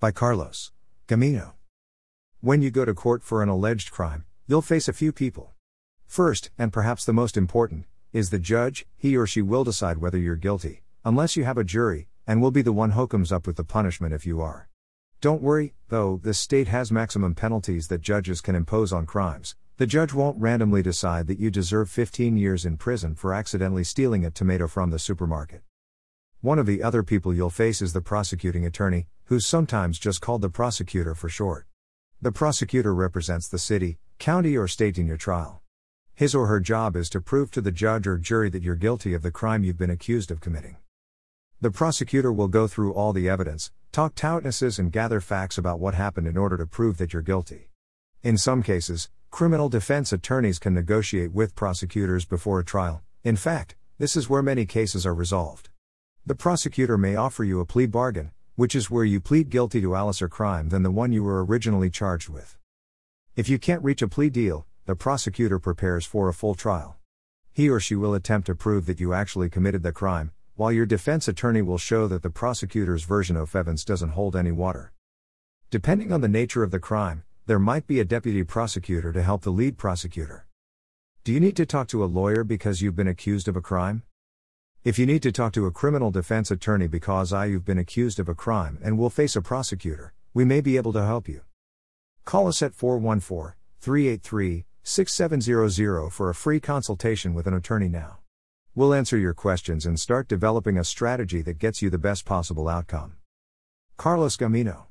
By Carlos Gamino. When you go to court for an alleged crime, you'll face a few people. First, and perhaps the most important, is the judge, he or she will decide whether you're guilty, unless you have a jury, and will be the one who comes up with the punishment if you are. Don't worry, though, the state has maximum penalties that judges can impose on crimes. The judge won't randomly decide that you deserve 15 years in prison for accidentally stealing a tomato from the supermarket. One of the other people you'll face is the prosecuting attorney, who's sometimes just called the prosecutor for short. The prosecutor represents the city, county, or state in your trial. His or her job is to prove to the judge or jury that you're guilty of the crime you've been accused of committing. The prosecutor will go through all the evidence, talk to witnesses, and gather facts about what happened in order to prove that you're guilty. In some cases, criminal defense attorneys can negotiate with prosecutors before a trial. In fact, this is where many cases are resolved. The prosecutor may offer you a plea bargain, which is where you plead guilty to a lesser crime than the one you were originally charged with. If you can't reach a plea deal, the prosecutor prepares for a full trial. He or she will attempt to prove that you actually committed the crime, while your defense attorney will show that the prosecutor's version of events doesn't hold any water. Depending on the nature of the crime, there might be a deputy prosecutor to help the lead prosecutor. Do you need to talk to a lawyer because you've been accused of a crime? If you need to talk to a criminal defense attorney because I you've been accused of a crime and will face a prosecutor, we may be able to help you. Call us at 414 383 6700 for a free consultation with an attorney now. We'll answer your questions and start developing a strategy that gets you the best possible outcome. Carlos Gamino